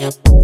Yep.